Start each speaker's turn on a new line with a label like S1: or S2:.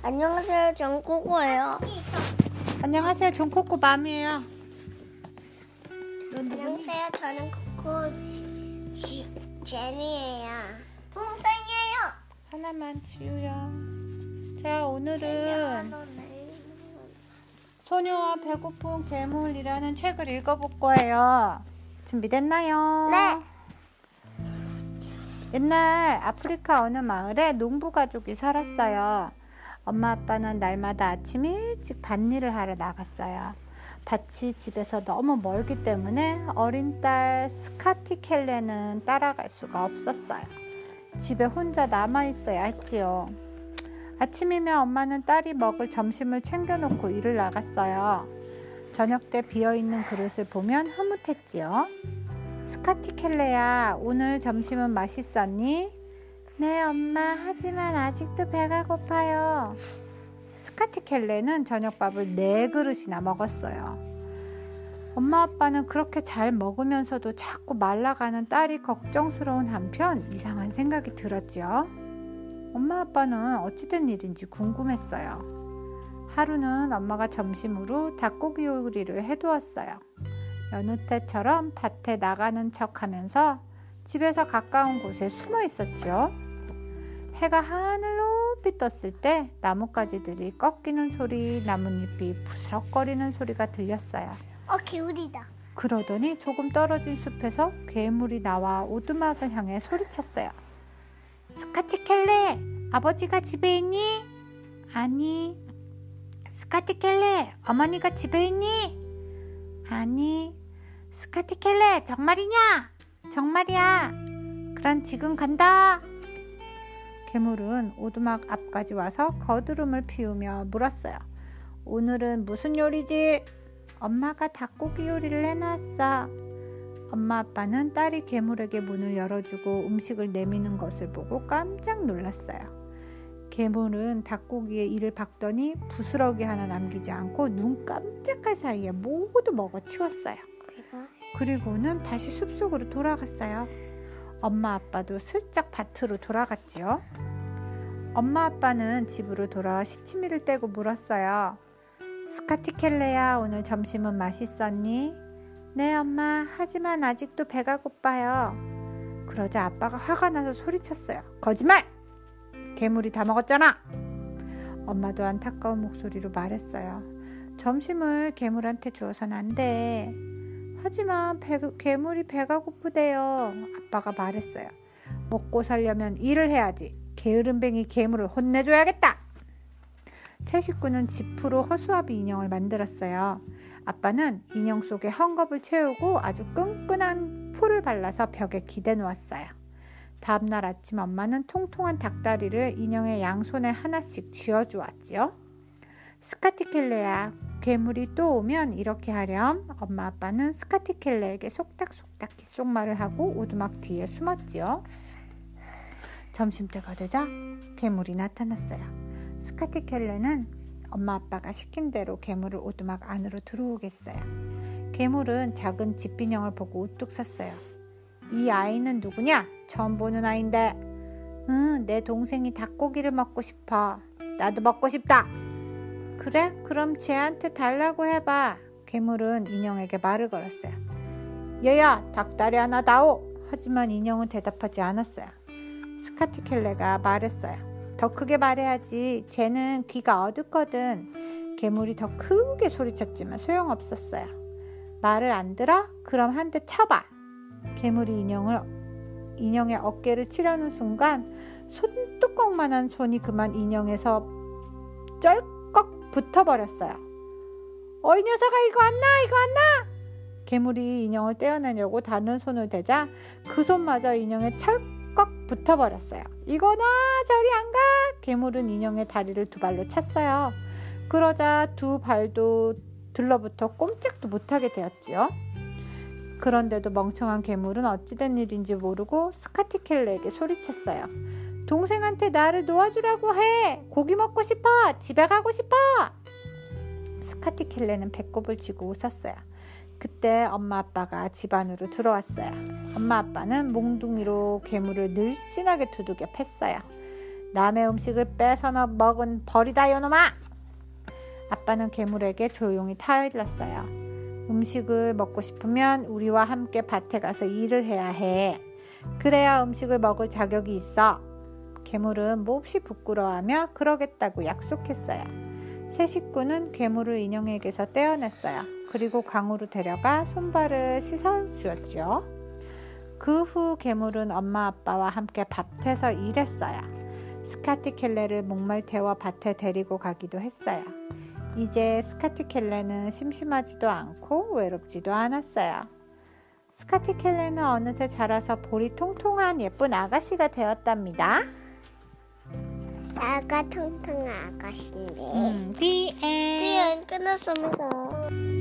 S1: 안녕하세요, 정코코예요.
S2: 안녕하세요. 존코코 맘이에요.
S1: 안녕하세요, 저는 코코 지, 제니예요. 동생이에요.
S2: 하나만 지우야. 자, 오늘은 소녀와 배고픈 괴물이라는 책을 읽어볼 거예요. 준비됐나요?
S1: 네.
S2: 옛날 아프리카 어느 마을에 농부 가족이 살았어요. 엄마 아빠는 날마다 아침 일찍 밭일을 하러 나갔어요. 밭이 집에서 너무 멀기 때문에 어린 딸 스카티 켈레는 따라갈 수가 없었어요. 집에 혼자 남아 있어야 했지요. 아침이면 엄마는 딸이 먹을 점심을 챙겨놓고 일을 나갔어요. 저녁 때 비어있는 그릇을 보면 흐뭇했지요. 스카티 켈레야, 오늘 점심은 맛있었니? 네, 엄마. 하지만 아직도 배가 고파요. 스카티 켈레는 저녁밥을 네 그릇이나 먹었어요. 엄마 아빠는 그렇게 잘 먹으면서도 자꾸 말라가는 딸이 걱정스러운 한편 이상한 생각이 들었지요. 엄마 아빠는 어찌된 일인지 궁금했어요. 하루는 엄마가 점심으로 닭고기 요리를 해두었어요. 여느 때처럼 밭에 나가는 척 하면서 집에서 가까운 곳에 숨어 있었죠. 해가 하늘 높이 떴을 때 나뭇가지들이 꺾이는 소리, 나뭇잎이 부스럭거리는 소리가 들렸어요.
S1: 어, 기울이다.
S2: 그러더니 조금 떨어진 숲에서 괴물이 나와 오두막을 향해 소리쳤어요. 스카티켈레, 아버지가 집에 있니? 아니. 스카티켈레, 어머니가 집에 있니? 아니. 스카티켈레, 정말이냐? 정말이야. 그럼 지금 간다. 괴물은 오두막 앞까지 와서 거드름을 피우며 물었어요. 오늘은 무슨 요리지? 엄마가 닭고기 요리를 해놨어. 엄마 아빠는 딸이 괴물에게 문을 열어주고 음식을 내미는 것을 보고 깜짝 놀랐어요. 괴물은 닭고기에 이를 박더니 부스러기 하나 남기지 않고 눈 깜짝할 사이에 모두 먹어 치웠어요.
S1: 그리고
S2: 그리고는 다시 숲속으로 돌아갔어요. 엄마 아빠도 슬쩍 밭으로 돌아갔지요. 엄마 아빠는 집으로 돌아와 시치미를 떼고 물었어요. 스카티켈레야, 오늘 점심은 맛있었니? 네, 엄마. 하지만 아직도 배가 고파요. 그러자 아빠가 화가 나서 소리쳤어요. 거짓말! 괴물이 다 먹었잖아! 엄마도 안타까운 목소리로 말했어요. 점심을 괴물한테 주어선 안 돼. 하지만 배, 괴물이 배가 고프대요. 아빠가 말했어요. 먹고 살려면 일을 해야지. 게으름뱅이 괴물을 혼내줘야겠다. 새 식구는 지프로 허수아비 인형을 만들었어요. 아빠는 인형 속에 헝겊을 채우고 아주 끈끈한 풀을 발라서 벽에 기대 놓았어요. 다음날 아침 엄마는 통통한 닭다리를 인형의 양손에 하나씩 쥐어 주었지요. 스카티켈레야, 괴물이 또 오면 이렇게 하렴. 엄마 아빠는 스카티켈레에게 속닥속닥 귓속말을 하고 오두막 뒤에 숨었지요. 점심때가 되자 괴물이 나타났어요. 스카티켈레는 엄마 아빠가 시킨 대로 괴물을 오두막 안으로 들어오겠어요. 괴물은 작은 집빈형을 보고 우뚝 섰어요. 이 아이는 누구냐? 처음 보는 아인데. 응, 내 동생이 닭고기를 먹고 싶어. 나도 먹고 싶다. 그래? 그럼 쟤한테 달라고 해봐. 괴물은 인형에게 말을 걸었어요. 얘야, 닭다리 하나 다오. 하지만 인형은 대답하지 않았어요. 스카티켈레가 말했어요. 더 크게 말해야지. 쟤는 귀가 어둡거든. 괴물이 더 크게 소리쳤지만 소용없었어요. 말을 안 들어? 그럼 한 대 쳐봐. 괴물이 인형을 인형의 어깨를 치려는 순간 손뚜껑만한 손이 그만 인형에서 쩔꺽 붙어버렸어요. 어 이 녀석아 이거 안 나? 이거 안 나? 괴물이 인형을 떼어내려고 다른 손을 대자 그 손마저 인형에 철꺽 붙어버렸어요. 이거 나 저리 안 가! 괴물은 인형의 다리를 두 발로 찼어요. 그러자 두 발도 들러붙어 꼼짝도 못하게 되었지요. 그런데도 멍청한 괴물은 어찌된 일인지 모르고 스카티켈레에게 소리쳤어요. 동생한테 나를 놓아주라고 해. 고기 먹고 싶어. 집에 가고 싶어. 스카티 켈레는 배꼽을 쥐고 웃었어요. 그때 엄마 아빠가 집 안으로 들어왔어요. 엄마 아빠는 몽둥이로 괴물을 늘씬하게 두들겨 팼어요. 남의 음식을 뺏어 먹은 버리다 요놈아! 아빠는 괴물에게 조용히 타일렀어요. 음식을 먹고 싶으면 우리와 함께 밭에 가서 일을 해야 해. 그래야 음식을 먹을 자격이 있어. 괴물은 몹시 부끄러워하며 그러겠다고 약속했어요. 새 식구는 괴물을 인형에게서 떼어냈어요. 그리고 강으로 데려가 손발을 씻어 주었죠. 그 후 괴물은 엄마 아빠와 함께 밭에서 일했어요. 스카티 켈레를 목말 태워 밭에 데리고 가기도 했어요. 이제 스카티 켈레는 심심하지도 않고 외롭지도 않았어요. 스카티 켈레는 어느새 자라서 볼이 통통한 예쁜 아가씨가 되었답니다.
S1: 나가 텅텅 아가씨인데.
S2: 음, the end.
S1: 끝났습니다.